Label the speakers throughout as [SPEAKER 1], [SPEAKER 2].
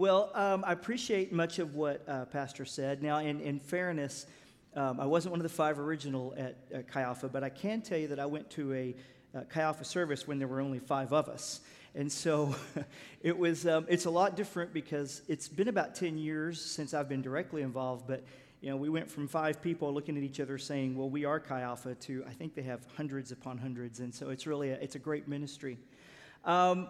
[SPEAKER 1] Well, um, I appreciate much of what uh, Pastor said. Now, in, in fairness, um, I wasn't one of the five original at, at Chi Alpha, but I can tell you that I went to a uh, Chi Alpha service when there were only five of us. And so it was, um, it's a lot different because it's been about 10 years since I've been directly involved, but you know, we went from five people looking at each other saying, well, we are Chi Alpha to I think they have hundreds upon hundreds. And so it's really, a, it's a great ministry. Um,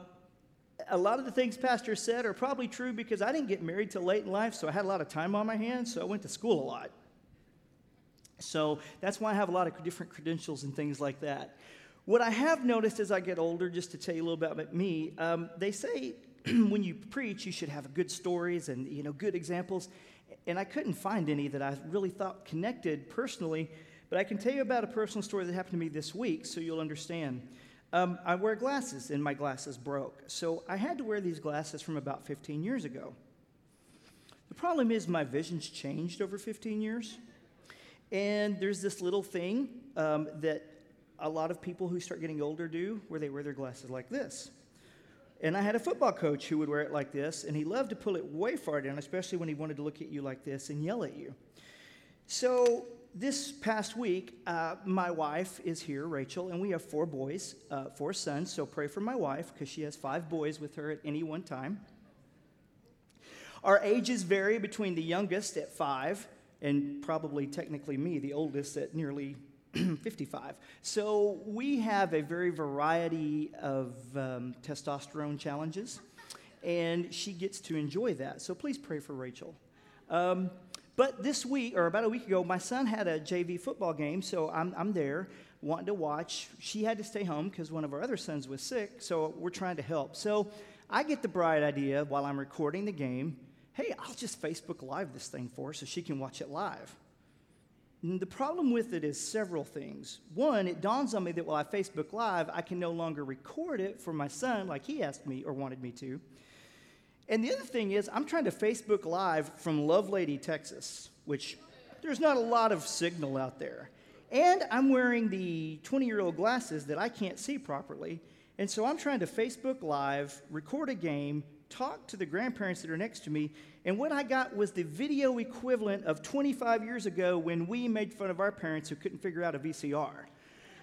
[SPEAKER 1] a lot of the things Pastor said are probably true because I didn't get married till late in life, so I had a lot of time on my hands, so I went to school a lot. So that's why I have a lot of different credentials and things like that. What I have noticed as I get older, just to tell you a little bit about me, um, they say when you preach, you should have good stories and you know good examples. And I couldn't find any that I really thought connected personally, but I can tell you about a personal story that happened to me this week, so you'll understand. Um, I wear glasses, and my glasses broke, so I had to wear these glasses from about 15 years ago. The problem is my vision's changed over 15 years. And there's this little thing um, that a lot of people who start getting older do where they wear their glasses like this. And I had a football coach who would wear it like this, and he loved to pull it way far down, especially when he wanted to look at you like this and yell at you. So this past week, uh, my wife is here, Rachel, and we have four boys, uh, four sons. So pray for my wife because she has five boys with her at any one time. Our ages vary between the youngest at five and probably technically me, the oldest, at nearly 55. So we have a very variety of um, testosterone challenges, and she gets to enjoy that. So please pray for Rachel. Um, but this week, or about a week ago, my son had a JV football game, so I'm, I'm there wanting to watch. She had to stay home because one of our other sons was sick, so we're trying to help. So I get the bright idea while I'm recording the game hey, I'll just Facebook Live this thing for her so she can watch it live. And the problem with it is several things. One, it dawns on me that while I Facebook Live, I can no longer record it for my son like he asked me or wanted me to. And the other thing is, I'm trying to Facebook Live from Lovelady, Texas, which there's not a lot of signal out there. And I'm wearing the 20 year old glasses that I can't see properly. And so I'm trying to Facebook Live, record a game, talk to the grandparents that are next to me, and what I got was the video equivalent of 25 years ago when we made fun of our parents who couldn't figure out a VCR.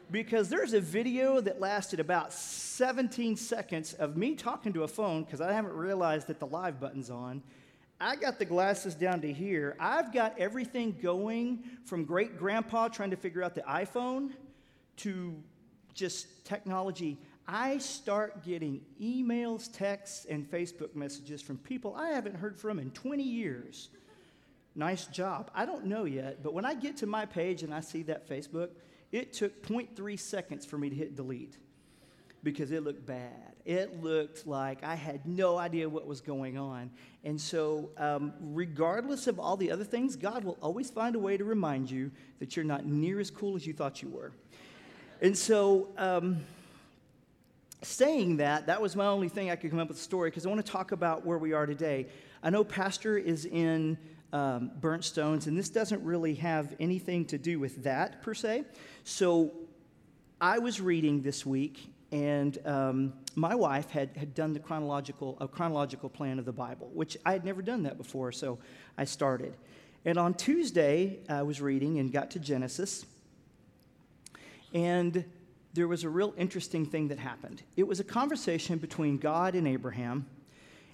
[SPEAKER 1] Because there's a video that lasted about 17 seconds of me talking to a phone because I haven't realized that the live button's on. I got the glasses down to here. I've got everything going from great grandpa trying to figure out the iPhone to just technology I start getting emails, texts, and Facebook messages from people I haven't heard from in 20 years. Nice job. I don't know yet, but when I get to my page and I see that Facebook, it took 0.3 seconds for me to hit delete because it looked bad. It looked like I had no idea what was going on. And so, um, regardless of all the other things, God will always find a way to remind you that you're not near as cool as you thought you were. And so, um, saying that, that was my only thing I could come up with a story because I want to talk about where we are today. I know Pastor is in um, Burnt Stones, and this doesn't really have anything to do with that per se. So I was reading this week, and um, my wife had, had done the chronological, a chronological plan of the Bible, which I had never done that before, so I started. And on Tuesday, I was reading and got to Genesis, and there was a real interesting thing that happened. It was a conversation between God and Abraham.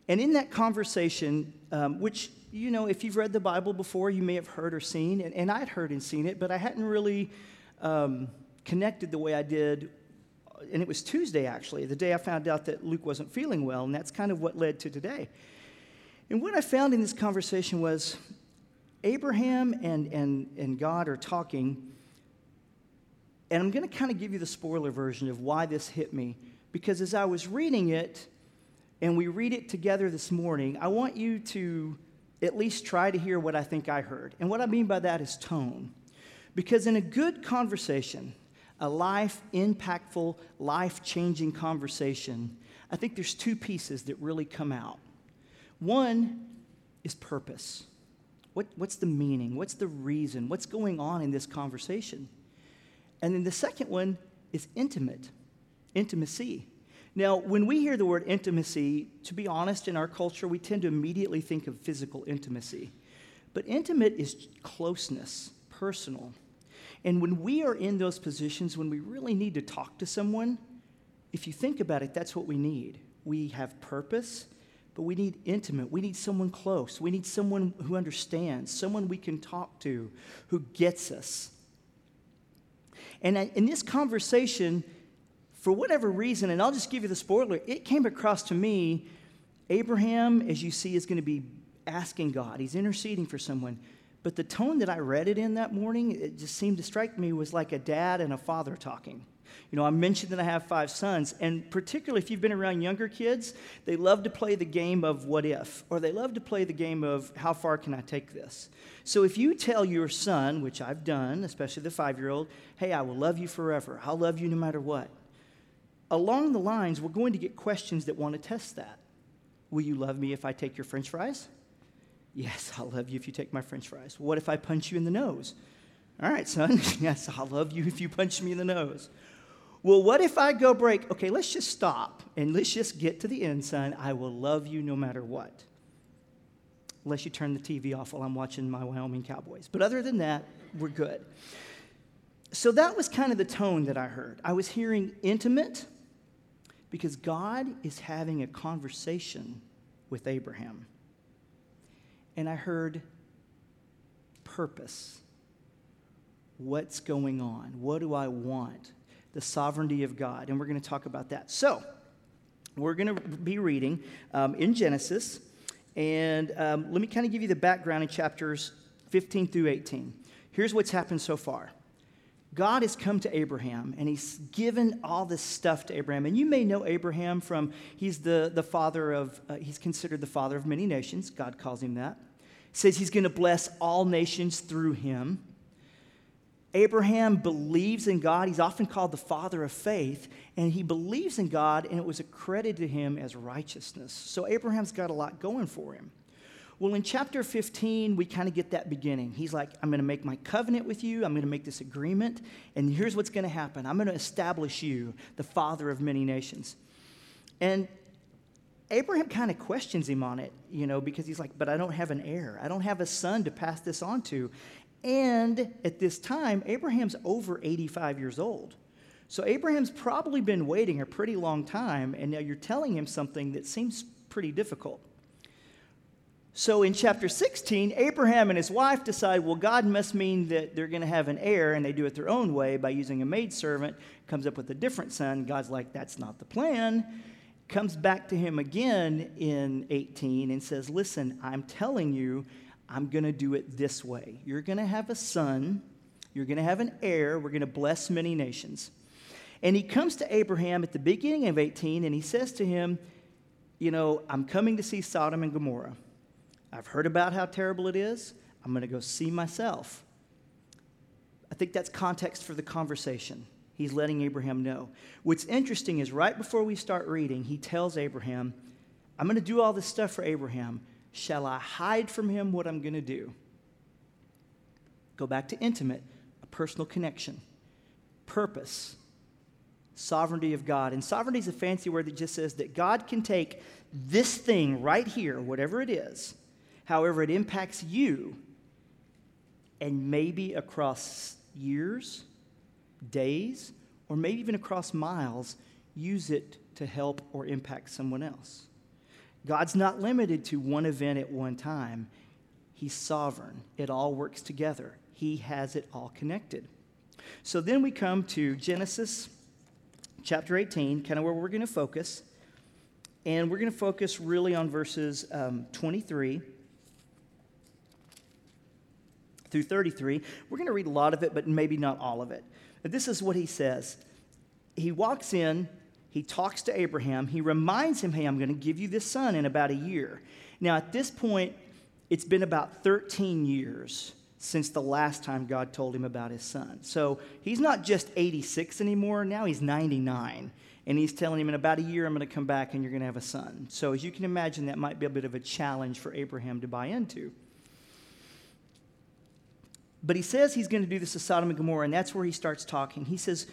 [SPEAKER 1] And in that conversation, um, which, you know, if you've read the Bible before, you may have heard or seen, and, and I'd heard and seen it, but I hadn't really um, connected the way I did. And it was Tuesday, actually, the day I found out that Luke wasn't feeling well, and that's kind of what led to today. And what I found in this conversation was Abraham and, and, and God are talking and I'm going to kind of give you the spoiler version of why this hit me. Because as I was reading it, and we read it together this morning, I want you to at least try to hear what I think I heard. And what I mean by that is tone. Because in a good conversation, a life impactful, life changing conversation, I think there's two pieces that really come out. One is purpose. What, what's the meaning? What's the reason? What's going on in this conversation? And then the second one is intimate, intimacy. Now, when we hear the word intimacy, to be honest, in our culture, we tend to immediately think of physical intimacy. But intimate is closeness, personal. And when we are in those positions, when we really need to talk to someone, if you think about it, that's what we need. We have purpose, but we need intimate. We need someone close. We need someone who understands, someone we can talk to, who gets us. And in this conversation, for whatever reason, and I'll just give you the spoiler, it came across to me Abraham, as you see, is going to be asking God, he's interceding for someone. But the tone that I read it in that morning, it just seemed to strike me was like a dad and a father talking. You know, I mentioned that I have five sons, and particularly if you've been around younger kids, they love to play the game of what if, or they love to play the game of how far can I take this. So if you tell your son, which I've done, especially the five year old, hey, I will love you forever, I'll love you no matter what. Along the lines, we're going to get questions that want to test that. Will you love me if I take your french fries? Yes, I'll love you if you take my french fries. What if I punch you in the nose? All right, son. yes, I'll love you if you punch me in the nose. Well, what if I go break? Okay, let's just stop and let's just get to the end, son. I will love you no matter what. Unless you turn the TV off while I'm watching my Wyoming Cowboys. But other than that, we're good. So that was kind of the tone that I heard. I was hearing intimate because God is having a conversation with Abraham and I heard purpose. What's going on? What do I want? The sovereignty of God. And we're going to talk about that. So, we're going to be reading um, in Genesis. And um, let me kind of give you the background in chapters 15 through 18. Here's what's happened so far God has come to Abraham and he's given all this stuff to Abraham. And you may know Abraham from, he's the, the father of, uh, he's considered the father of many nations. God calls him that. says he's going to bless all nations through him. Abraham believes in God. He's often called the father of faith. And he believes in God, and it was accredited to him as righteousness. So Abraham's got a lot going for him. Well, in chapter 15, we kind of get that beginning. He's like, I'm going to make my covenant with you. I'm going to make this agreement. And here's what's going to happen I'm going to establish you the father of many nations. And Abraham kind of questions him on it, you know, because he's like, but I don't have an heir. I don't have a son to pass this on to. And at this time, Abraham's over 85 years old. So Abraham's probably been waiting a pretty long time, and now you're telling him something that seems pretty difficult. So in chapter 16, Abraham and his wife decide, well, God must mean that they're going to have an heir, and they do it their own way by using a maidservant, comes up with a different son. God's like, that's not the plan. Comes back to him again in 18 and says, listen, I'm telling you, I'm going to do it this way. You're going to have a son, you're going to have an heir, we're going to bless many nations. And he comes to Abraham at the beginning of 18 and he says to him, You know, I'm coming to see Sodom and Gomorrah. I've heard about how terrible it is. I'm going to go see myself. I think that's context for the conversation. He's letting Abraham know. What's interesting is right before we start reading, he tells Abraham, I'm going to do all this stuff for Abraham. Shall I hide from him what I'm going to do? Go back to intimate, a personal connection, purpose, sovereignty of God. And sovereignty is a fancy word that just says that God can take this thing right here, whatever it is, however it impacts you, and maybe across years, days, or maybe even across miles, use it to help or impact someone else. God's not limited to one event at one time. He's sovereign. It all works together. He has it all connected. So then we come to Genesis chapter 18, kind of where we're going to focus. And we're going to focus really on verses um, 23 through 33. We're going to read a lot of it, but maybe not all of it. But this is what he says. He walks in, he talks to Abraham, he reminds him, Hey, I'm going to give you this son in about a year. Now, at this point, it's been about 13 years since the last time God told him about his son. So he's not just 86 anymore, now he's 99. And he's telling him, in about a year, I'm going to come back and you're going to have a son. So, as you can imagine, that might be a bit of a challenge for Abraham to buy into. But he says he's going to do this to Sodom and Gomorrah, and that's where he starts talking. He says,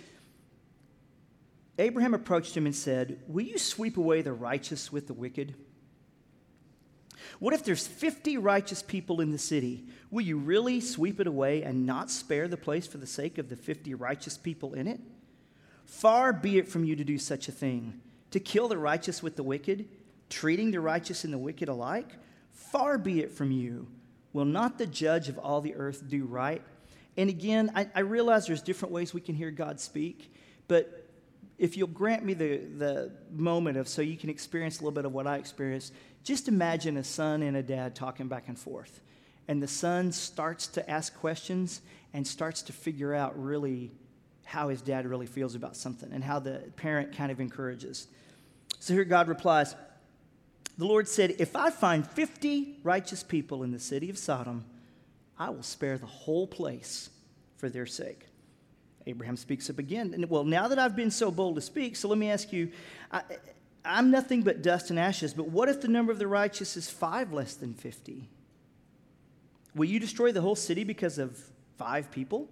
[SPEAKER 1] Abraham approached him and said, Will you sweep away the righteous with the wicked? What if there's 50 righteous people in the city? Will you really sweep it away and not spare the place for the sake of the 50 righteous people in it? Far be it from you to do such a thing, to kill the righteous with the wicked, treating the righteous and the wicked alike. Far be it from you. Will not the judge of all the earth do right? And again, I, I realize there's different ways we can hear God speak, but if you'll grant me the, the moment of so you can experience a little bit of what I experienced, just imagine a son and a dad talking back and forth. And the son starts to ask questions and starts to figure out really how his dad really feels about something and how the parent kind of encourages. So here God replies The Lord said, If I find 50 righteous people in the city of Sodom, I will spare the whole place for their sake. Abraham speaks up again. Well, now that I've been so bold to speak, so let me ask you I, I'm nothing but dust and ashes, but what if the number of the righteous is five less than 50? Will you destroy the whole city because of five people?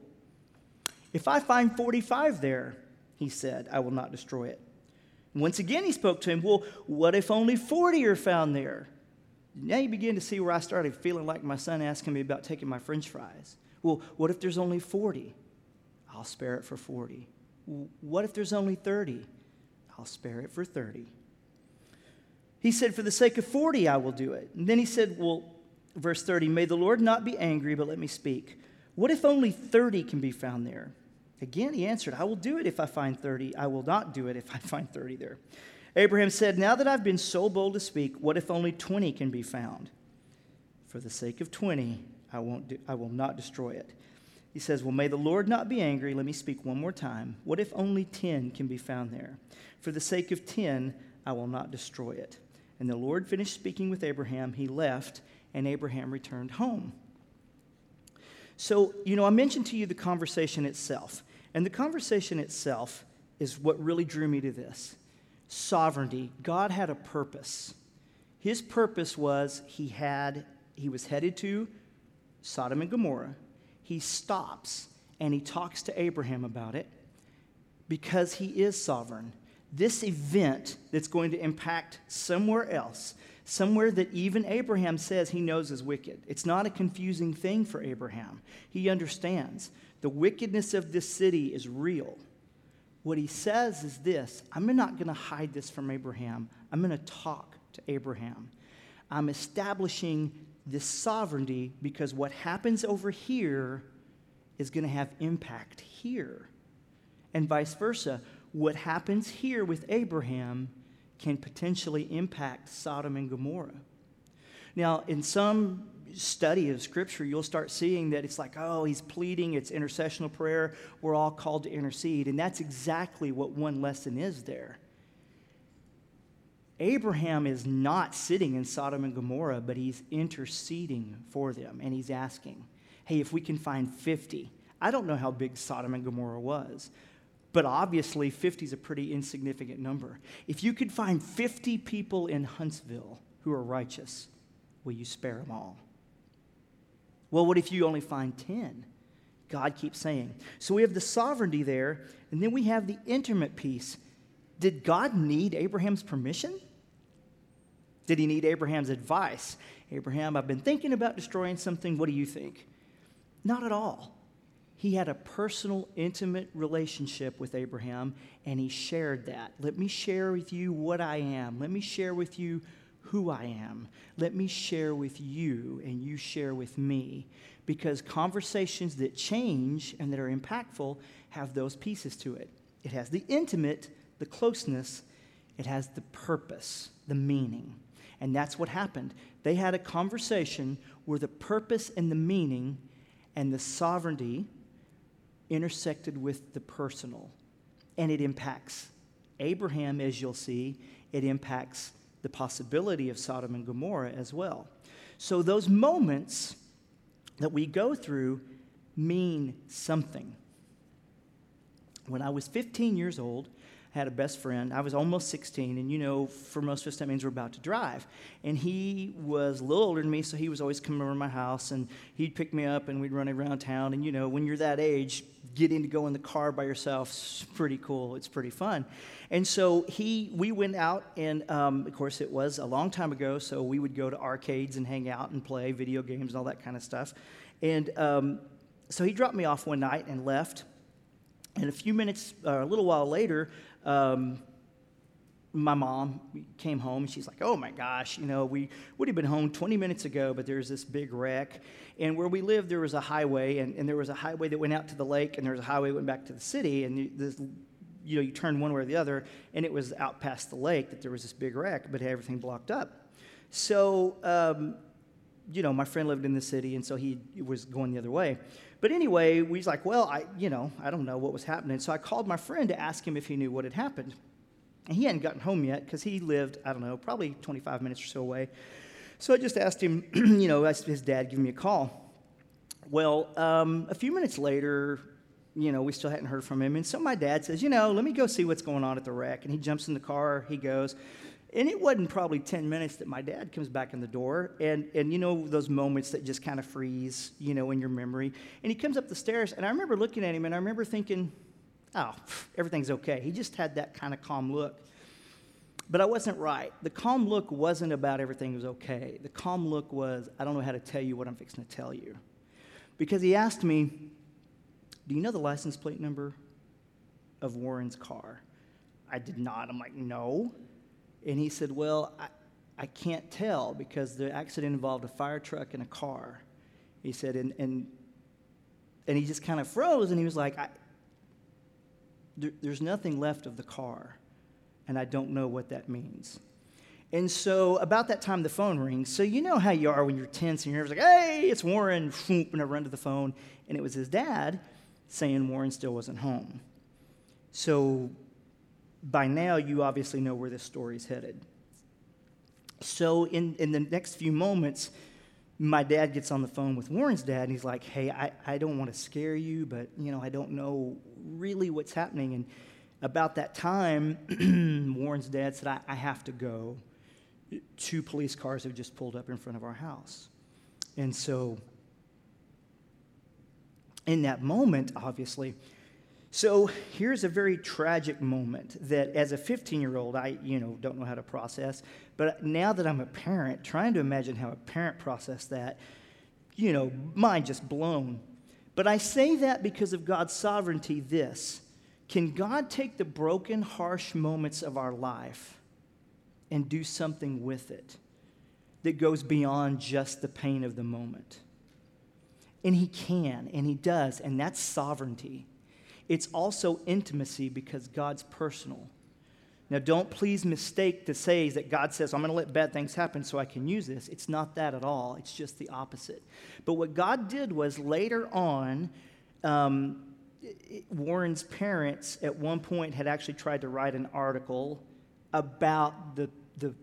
[SPEAKER 1] If I find 45 there, he said, I will not destroy it. Once again, he spoke to him, Well, what if only 40 are found there? Now you begin to see where I started feeling like my son asking me about taking my french fries. Well, what if there's only 40? I'll spare it for 40. What if there's only 30? I'll spare it for 30. He said, For the sake of 40, I will do it. And then he said, Well, verse 30, May the Lord not be angry, but let me speak. What if only 30 can be found there? Again, he answered, I will do it if I find 30. I will not do it if I find 30 there. Abraham said, Now that I've been so bold to speak, what if only 20 can be found? For the sake of 20, I, won't do, I will not destroy it. He says, Well, may the Lord not be angry. Let me speak one more time. What if only 10 can be found there? For the sake of 10, I will not destroy it. And the Lord finished speaking with Abraham. He left, and Abraham returned home. So, you know, I mentioned to you the conversation itself. And the conversation itself is what really drew me to this sovereignty. God had a purpose. His purpose was he had he was headed to Sodom and Gomorrah. He stops and he talks to Abraham about it because he is sovereign this event that's going to impact somewhere else, somewhere that even Abraham says he knows is wicked. It's not a confusing thing for Abraham. He understands the wickedness of this city is real. What he says is this I'm not going to hide this from Abraham, I'm going to talk to Abraham. I'm establishing this sovereignty because what happens over here is going to have impact here. And vice versa what happens here with Abraham can potentially impact Sodom and Gomorrah. Now, in some study of Scripture, you'll start seeing that it's like, oh, he's pleading, it's intercessional prayer. We're all called to intercede. And that's exactly what one lesson is there. Abraham is not sitting in Sodom and Gomorrah, but he's interceding for them. And he's asking, hey, if we can find 50. I don't know how big Sodom and Gomorrah was, but obviously, 50 is a pretty insignificant number. If you could find 50 people in Huntsville who are righteous, will you spare them all? Well, what if you only find 10? God keeps saying. So we have the sovereignty there, and then we have the intimate piece. Did God need Abraham's permission? Did he need Abraham's advice? Abraham, I've been thinking about destroying something. What do you think? Not at all. He had a personal, intimate relationship with Abraham, and he shared that. Let me share with you what I am. Let me share with you who I am. Let me share with you, and you share with me. Because conversations that change and that are impactful have those pieces to it. It has the intimate, the closeness, it has the purpose, the meaning. And that's what happened. They had a conversation where the purpose and the meaning and the sovereignty intersected with the personal. And it impacts Abraham, as you'll see, it impacts the possibility of Sodom and Gomorrah as well. So those moments that we go through mean something. When I was 15 years old, had a best friend. I was almost 16, and you know, for most of us, that means we're about to drive. And he was a little older than me, so he was always coming over to my house, and he'd pick me up, and we'd run around town. And you know, when you're that age, getting to go in the car by yourself is pretty cool. It's pretty fun. And so he, we went out, and um, of course, it was a long time ago, so we would go to arcades and hang out and play video games and all that kind of stuff. And um, so he dropped me off one night and left. And a few minutes, uh, a little while later, um, my mom came home and she's like, Oh my gosh, you know, we would have been home 20 minutes ago, but there's this big wreck. And where we lived, there was a highway, and, and there was a highway that went out to the lake, and there was a highway that went back to the city. And this, you know, you turned one way or the other, and it was out past the lake that there was this big wreck, but everything blocked up. So, um, you know, my friend lived in the city, and so he was going the other way. But anyway, was like, well, I, you know, I don't know what was happening. So I called my friend to ask him if he knew what had happened. And he hadn't gotten home yet because he lived, I don't know, probably 25 minutes or so away. So I just asked him, you know, his dad give me a call. Well, um, a few minutes later, you know, we still hadn't heard from him. And so my dad says, you know, let me go see what's going on at the wreck. And he jumps in the car, he goes. And it wasn't probably 10 minutes that my dad comes back in the door. And, and you know, those moments that just kind of freeze, you know, in your memory. And he comes up the stairs, and I remember looking at him, and I remember thinking, oh, everything's okay. He just had that kind of calm look. But I wasn't right. The calm look wasn't about everything was okay. The calm look was, I don't know how to tell you what I'm fixing to tell you. Because he asked me, Do you know the license plate number of Warren's car? I did not. I'm like, No. And he said, Well, I, I can't tell because the accident involved a fire truck and a car. He said, and, and, and he just kind of froze and he was like, I, there, there's nothing left of the car, and I don't know what that means. And so, about that time, the phone rings. So, you know how you are when you're tense and you're like, hey, it's Warren. And I run to the phone, and it was his dad saying Warren still wasn't home. So, by now, you obviously know where this story is headed. So, in, in the next few moments, my dad gets on the phone with Warren's dad, and he's like, Hey, I, I don't want to scare you, but, you know, I don't know really what's happening. And about that time, Warren's dad said, I, I have to go. Two police cars have just pulled up in front of our house. And so, in that moment, obviously, so here's a very tragic moment that as a 15 year old, I, you know, don't know how to process. But now that I'm a parent, trying to imagine how a parent processed that, you know, mind just blown. But I say that because of God's sovereignty this. Can God take the broken, harsh moments of our life and do something with it that goes beyond just the pain of the moment? And He can, and He does, and that's sovereignty. It's also intimacy because God's personal. Now, don't please mistake to say that God says, I'm going to let bad things happen so I can use this. It's not that at all. It's just the opposite. But what God did was later on, um, Warren's parents at one point had actually tried to write an article about the, the,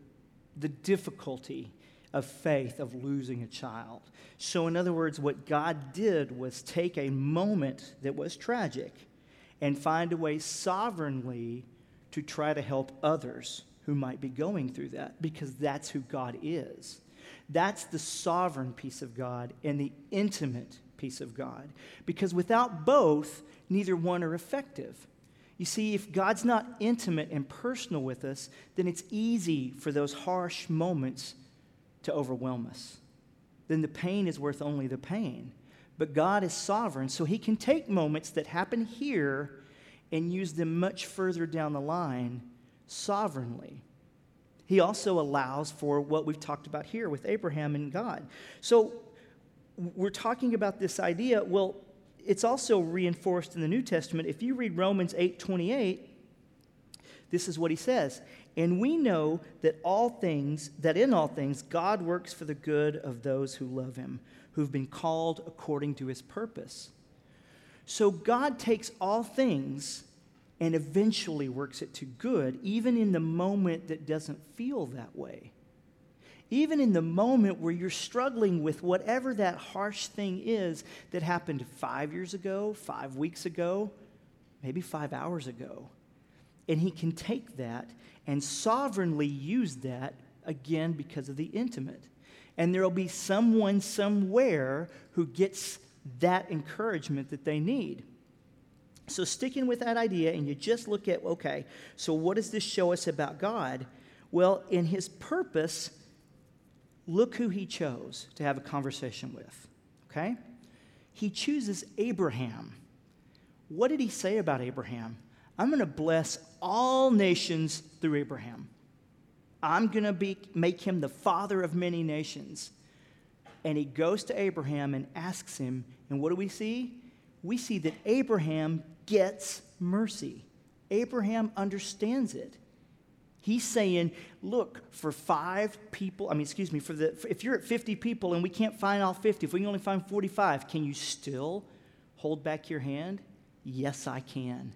[SPEAKER 1] the difficulty of faith of losing a child. So, in other words, what God did was take a moment that was tragic and find a way sovereignly to try to help others who might be going through that because that's who God is. That's the sovereign piece of God and the intimate piece of God. Because without both, neither one are effective. You see, if God's not intimate and personal with us, then it's easy for those harsh moments to overwhelm us. Then the pain is worth only the pain. But God is sovereign, so He can take moments that happen here and use them much further down the line sovereignly. He also allows for what we've talked about here with Abraham and God. So we're talking about this idea. Well, it's also reinforced in the New Testament. If you read Romans 8 28, this is what he says. And we know that all things, that in all things, God works for the good of those who love him who've been called according to his purpose. So God takes all things and eventually works it to good, even in the moment that doesn't feel that way. Even in the moment where you're struggling with whatever that harsh thing is that happened five years ago, five weeks ago, maybe five hours ago. And he can take that and sovereignly use that again because of the intimate and there will be someone somewhere who gets that encouragement that they need. So, sticking with that idea, and you just look at, okay, so what does this show us about God? Well, in his purpose, look who he chose to have a conversation with, okay? He chooses Abraham. What did he say about Abraham? I'm going to bless all nations through Abraham. I'm going to make him the father of many nations. And he goes to Abraham and asks him, and what do we see? We see that Abraham gets mercy. Abraham understands it. He's saying, look, for five people, I mean, excuse me, for the, if you're at 50 people and we can't find all 50, if we can only find 45, can you still hold back your hand? Yes, I can.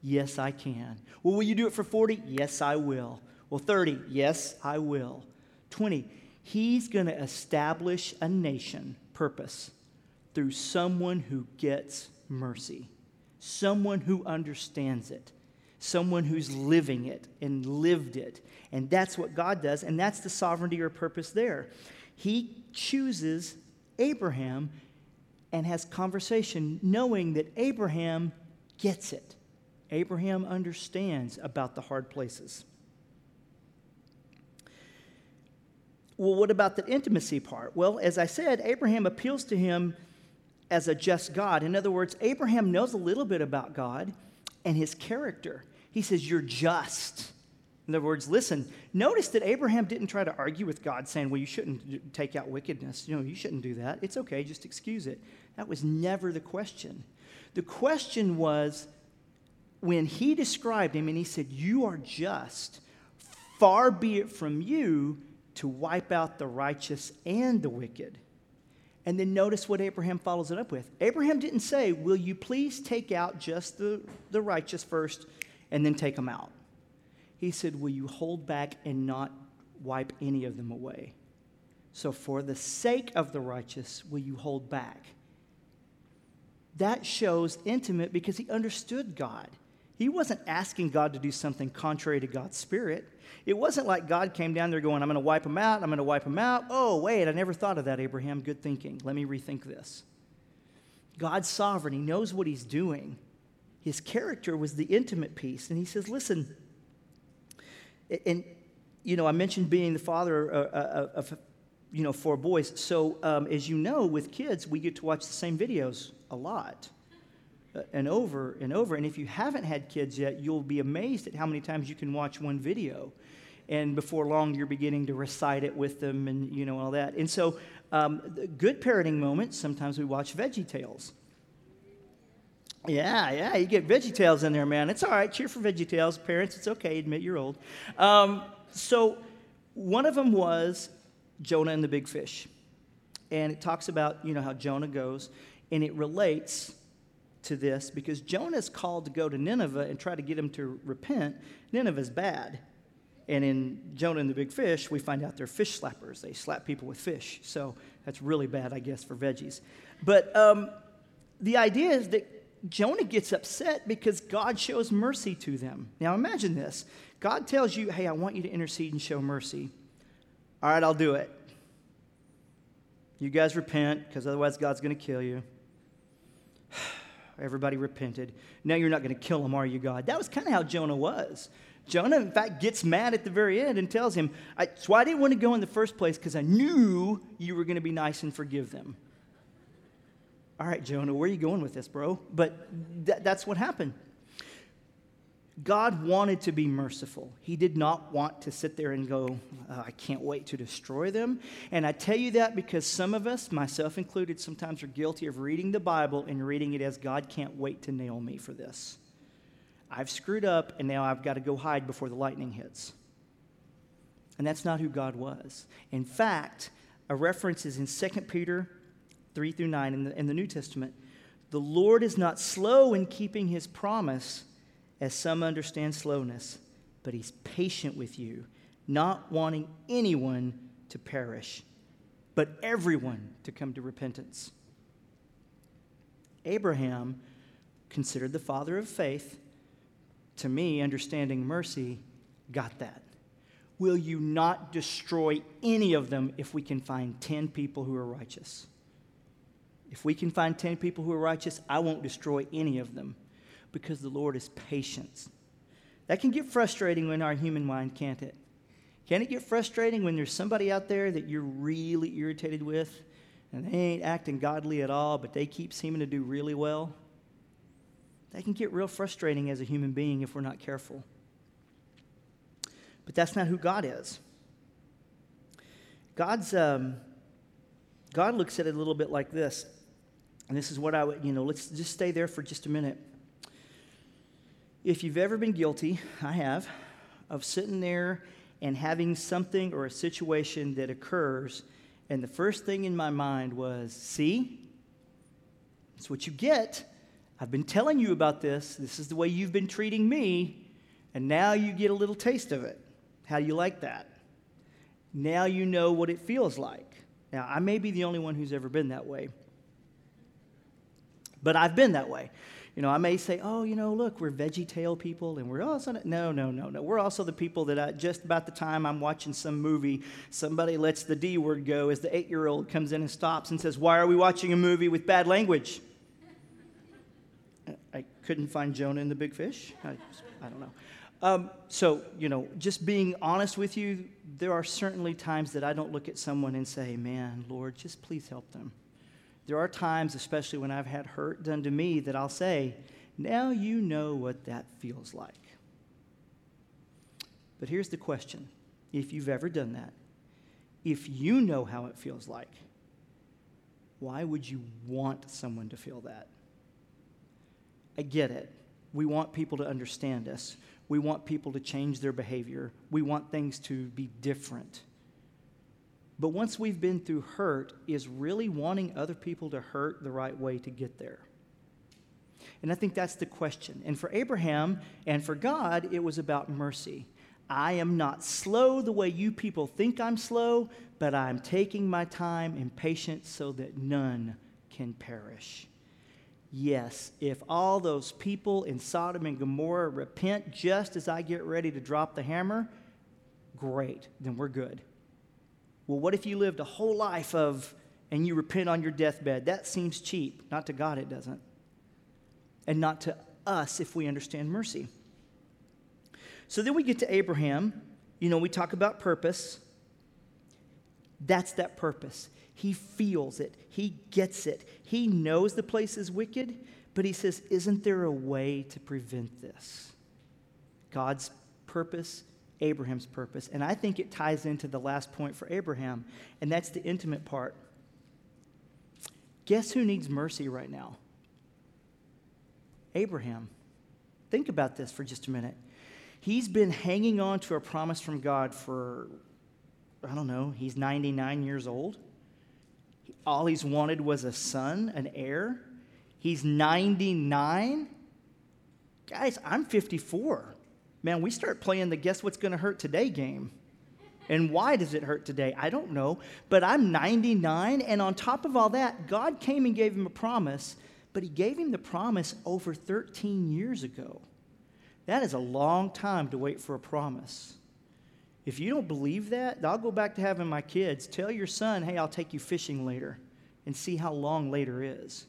[SPEAKER 1] Yes, I can. Well, will you do it for 40? Yes, I will. Well, 30? Yes, I will. 20? He's going to establish a nation purpose through someone who gets mercy, someone who understands it, someone who's living it and lived it. And that's what God does, and that's the sovereignty or purpose there. He chooses Abraham and has conversation knowing that Abraham gets it. Abraham understands about the hard places. Well, what about the intimacy part? Well, as I said, Abraham appeals to him as a just God. In other words, Abraham knows a little bit about God and his character. He says, You're just. In other words, listen, notice that Abraham didn't try to argue with God saying, Well, you shouldn't take out wickedness. You know, you shouldn't do that. It's okay, just excuse it. That was never the question. The question was when he described him and he said, You are just, far be it from you to wipe out the righteous and the wicked. And then notice what Abraham follows it up with. Abraham didn't say, Will you please take out just the, the righteous first and then take them out? He said, Will you hold back and not wipe any of them away? So, for the sake of the righteous, will you hold back? That shows intimate because he understood God. He wasn't asking God to do something contrary to God's spirit. It wasn't like God came down there going, I'm going to wipe them out, I'm going to wipe them out. Oh, wait, I never thought of that, Abraham. Good thinking. Let me rethink this. God's sovereign, He knows what He's doing. His character was the intimate piece. And He says, Listen, and, you know, I mentioned being the father of, you know, four boys. So, um, as you know, with kids, we get to watch the same videos a lot uh, and over and over. And if you haven't had kids yet, you'll be amazed at how many times you can watch one video and before long you're beginning to recite it with them and you know all that. And so um, good parenting moments sometimes we watch veggie tales. Yeah yeah you get veggie tales in there man. It's all right cheer for veggie tales parents it's okay admit you're old. Um, so one of them was jonah and the big fish. And it talks about you know how jonah goes and it relates to this because jonah's called to go to nineveh and try to get him to repent nineveh's bad and in Jonah and the Big Fish, we find out they're fish slappers. They slap people with fish. So that's really bad, I guess, for veggies. But um, the idea is that Jonah gets upset because God shows mercy to them. Now imagine this God tells you, hey, I want you to intercede and show mercy. All right, I'll do it. You guys repent because otherwise God's going to kill you. Everybody repented. Now you're not going to kill them, are you, God? That was kind of how Jonah was. Jonah, in fact, gets mad at the very end and tells him, That's why I didn't want to go in the first place, because I knew you were going to be nice and forgive them. All right, Jonah, where are you going with this, bro? But th- that's what happened. God wanted to be merciful. He did not want to sit there and go, oh, I can't wait to destroy them. And I tell you that because some of us, myself included, sometimes are guilty of reading the Bible and reading it as God can't wait to nail me for this. I've screwed up, and now I've got to go hide before the lightning hits. And that's not who God was. In fact, a reference is in 2 Peter 3 through 9 in the, in the New Testament. The Lord is not slow in keeping his promise, as some understand slowness, but he's patient with you, not wanting anyone to perish, but everyone to come to repentance. Abraham, considered the father of faith, to me, understanding mercy, got that. Will you not destroy any of them if we can find 10 people who are righteous? If we can find 10 people who are righteous, I won't destroy any of them. Because the Lord is patient. That can get frustrating in our human mind, can't it? Can it get frustrating when there's somebody out there that you're really irritated with and they ain't acting godly at all, but they keep seeming to do really well? That can get real frustrating as a human being if we're not careful. But that's not who God is. God's, um, God looks at it a little bit like this. And this is what I would, you know, let's just stay there for just a minute. If you've ever been guilty, I have, of sitting there and having something or a situation that occurs, and the first thing in my mind was, see, that's what you get. I've been telling you about this. This is the way you've been treating me, and now you get a little taste of it. How do you like that? Now you know what it feels like. Now, I may be the only one who's ever been that way, but I've been that way. You know, I may say, oh, you know, look, we're veggie tail people, and we're also, no, no, no, no. We're also the people that I, just about the time I'm watching some movie, somebody lets the D word go as the eight year old comes in and stops and says, why are we watching a movie with bad language? I couldn't find Jonah in the big fish. I, I don't know. Um, so, you know, just being honest with you, there are certainly times that I don't look at someone and say, man, Lord, just please help them. There are times, especially when I've had hurt done to me, that I'll say, Now you know what that feels like. But here's the question if you've ever done that, if you know how it feels like, why would you want someone to feel that? I get it. We want people to understand us. We want people to change their behavior. We want things to be different. But once we've been through hurt, is really wanting other people to hurt the right way to get there? And I think that's the question. And for Abraham and for God, it was about mercy. I am not slow the way you people think I'm slow, but I'm taking my time and patience so that none can perish. Yes, if all those people in Sodom and Gomorrah repent just as I get ready to drop the hammer, great, then we're good. Well, what if you lived a whole life of and you repent on your deathbed? That seems cheap. Not to God, it doesn't. And not to us if we understand mercy. So then we get to Abraham. You know, we talk about purpose. That's that purpose. He feels it, he gets it. He knows the place is wicked, but he says, Isn't there a way to prevent this? God's purpose Abraham's purpose. And I think it ties into the last point for Abraham, and that's the intimate part. Guess who needs mercy right now? Abraham. Think about this for just a minute. He's been hanging on to a promise from God for, I don't know, he's 99 years old. All he's wanted was a son, an heir. He's 99. Guys, I'm 54 man, we start playing the guess what's going to hurt today game. And why does it hurt today? I don't know. But I'm 99, and on top of all that, God came and gave him a promise, but he gave him the promise over 13 years ago. That is a long time to wait for a promise. If you don't believe that, I'll go back to having my kids. Tell your son, hey, I'll take you fishing later and see how long later is.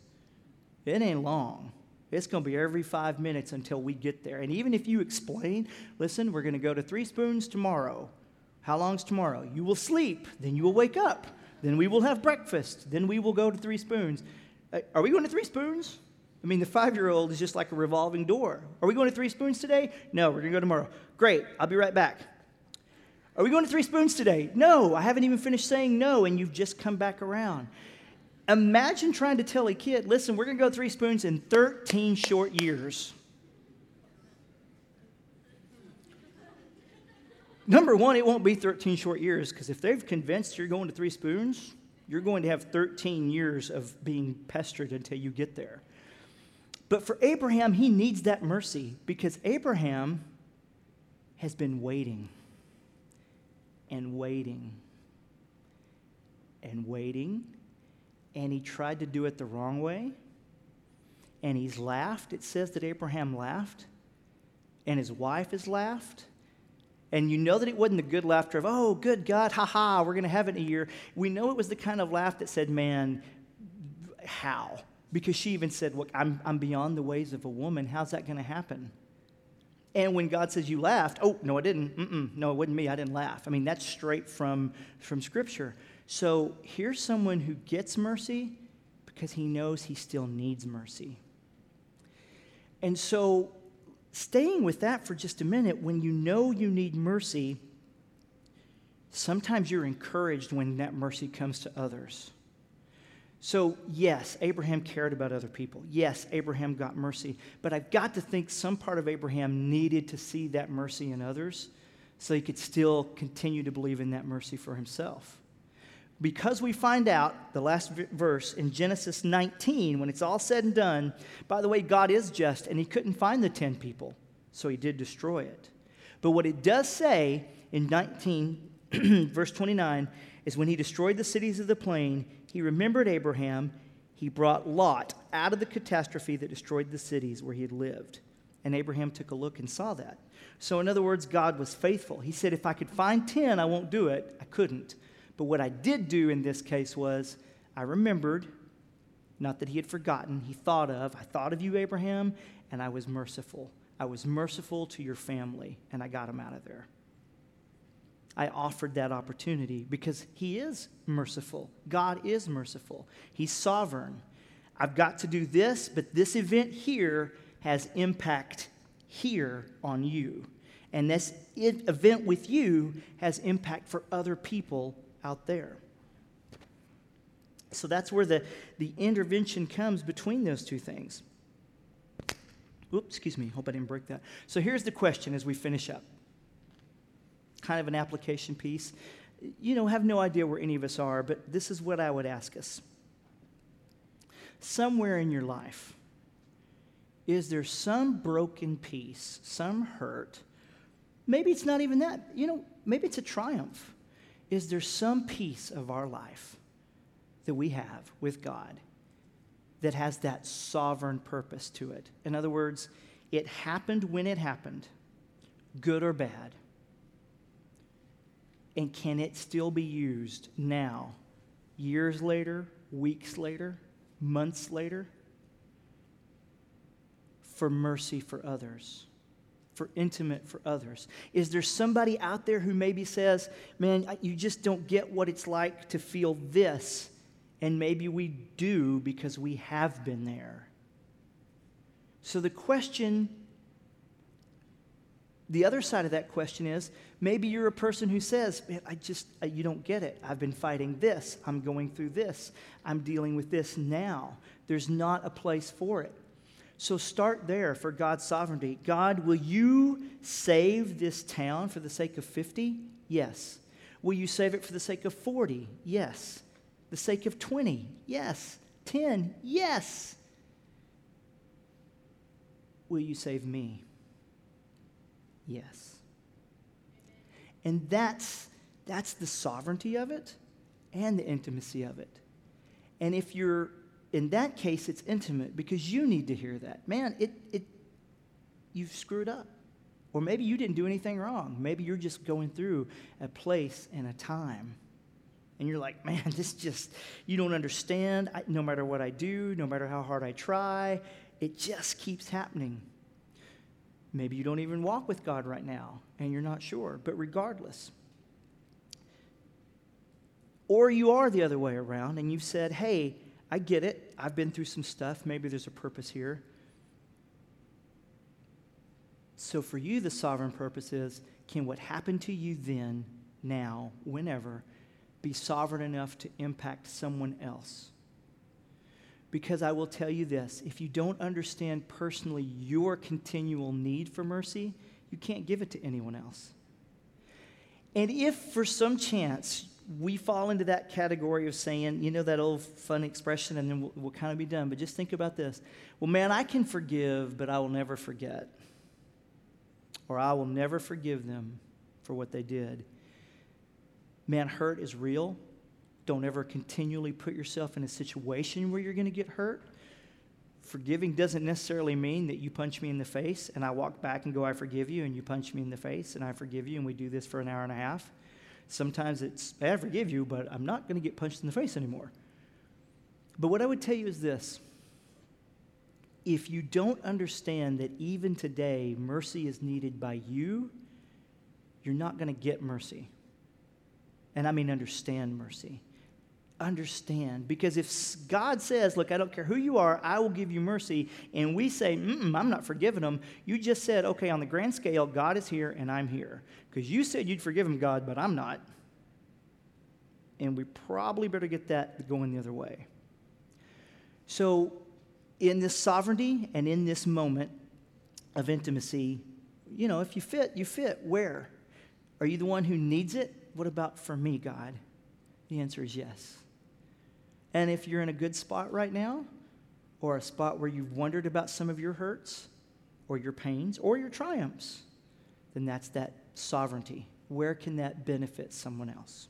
[SPEAKER 1] It ain't long. It's going to be every five minutes until we get there. And even if you explain, listen, we're going to go to Three Spoons tomorrow. How long's tomorrow? You will sleep, then you will wake up, then we will have breakfast, then we will go to Three Spoons. Uh, are we going to Three Spoons? I mean, the five year old is just like a revolving door. Are we going to Three Spoons today? No, we're going to go tomorrow. Great, I'll be right back. Are we going to Three Spoons today? No, I haven't even finished saying no, and you've just come back around. Imagine trying to tell a kid, listen, we're going to go three spoons in 13 short years. Number one, it won't be 13 short years because if they've convinced you're going to three spoons, you're going to have 13 years of being pestered until you get there. But for Abraham, he needs that mercy because Abraham has been waiting and waiting and waiting and he tried to do it the wrong way, and he's laughed. It says that Abraham laughed, and his wife has laughed. And you know that it wasn't the good laughter of, oh, good God, ha ha, we're going to have it in a year. We know it was the kind of laugh that said, man, how? because she even said, Look, I'm, I'm beyond the ways of a woman. How's that going to happen? And when God says you laughed, oh, no, I didn't. Mm-mm, no, it wasn't me. I didn't laugh. I mean, that's straight from, from Scripture. So here's someone who gets mercy because he knows he still needs mercy. And so, staying with that for just a minute, when you know you need mercy, sometimes you're encouraged when that mercy comes to others. So, yes, Abraham cared about other people. Yes, Abraham got mercy. But I've got to think some part of Abraham needed to see that mercy in others so he could still continue to believe in that mercy for himself. Because we find out, the last verse in Genesis 19, when it's all said and done, by the way, God is just and he couldn't find the 10 people, so he did destroy it. But what it does say in 19, verse 29, is when he destroyed the cities of the plain, he remembered Abraham. He brought Lot out of the catastrophe that destroyed the cities where he had lived. And Abraham took a look and saw that. So, in other words, God was faithful. He said, If I could find 10, I won't do it. I couldn't. But what I did do in this case was I remembered, not that he had forgotten, he thought of, I thought of you, Abraham, and I was merciful. I was merciful to your family, and I got him out of there. I offered that opportunity because He is merciful. God is merciful. He's sovereign. I've got to do this, but this event here has impact here on you. And this event with you has impact for other people out there. So that's where the, the intervention comes between those two things. Oops, excuse me. Hope I didn't break that. So here's the question as we finish up kind of an application piece. You know, have no idea where any of us are, but this is what I would ask us. Somewhere in your life, is there some broken piece, some hurt? Maybe it's not even that. You know, maybe it's a triumph. Is there some piece of our life that we have with God that has that sovereign purpose to it? In other words, it happened when it happened, good or bad. And can it still be used now, years later, weeks later, months later, for mercy for others? For intimate for others? Is there somebody out there who maybe says, Man, you just don't get what it's like to feel this? And maybe we do because we have been there. So the question the other side of that question is maybe you're a person who says, Man, I just, you don't get it. I've been fighting this. I'm going through this. I'm dealing with this now. There's not a place for it. So start there for God's sovereignty. God, will you save this town for the sake of 50? Yes. Will you save it for the sake of 40? Yes. The sake of 20? Yes. 10? Yes. Will you save me? Yes. And that's, that's the sovereignty of it and the intimacy of it. And if you're, in that case, it's intimate because you need to hear that. Man, it, it, you've screwed up. Or maybe you didn't do anything wrong. Maybe you're just going through a place and a time. And you're like, man, this just, you don't understand. I, no matter what I do, no matter how hard I try, it just keeps happening. Maybe you don't even walk with God right now and you're not sure, but regardless. Or you are the other way around and you've said, hey, I get it. I've been through some stuff. Maybe there's a purpose here. So for you, the sovereign purpose is can what happened to you then, now, whenever, be sovereign enough to impact someone else? Because I will tell you this if you don't understand personally your continual need for mercy, you can't give it to anyone else. And if for some chance we fall into that category of saying, you know, that old fun expression, and then we'll, we'll kind of be done, but just think about this. Well, man, I can forgive, but I will never forget. Or I will never forgive them for what they did. Man, hurt is real. Don't ever continually put yourself in a situation where you're going to get hurt. Forgiving doesn't necessarily mean that you punch me in the face and I walk back and go, I forgive you, and you punch me in the face and I forgive you, and we do this for an hour and a half. Sometimes it's, I forgive you, but I'm not going to get punched in the face anymore. But what I would tell you is this if you don't understand that even today mercy is needed by you, you're not going to get mercy. And I mean, understand mercy. Understand. Because if God says, Look, I don't care who you are, I will give you mercy, and we say, I'm not forgiving them, you just said, Okay, on the grand scale, God is here and I'm here. Because you said you'd forgive him, God, but I'm not. And we probably better get that going the other way. So, in this sovereignty and in this moment of intimacy, you know, if you fit, you fit. Where? Are you the one who needs it? What about for me, God? The answer is yes. And if you're in a good spot right now, or a spot where you've wondered about some of your hurts, or your pains, or your triumphs, then that's that sovereignty. Where can that benefit someone else?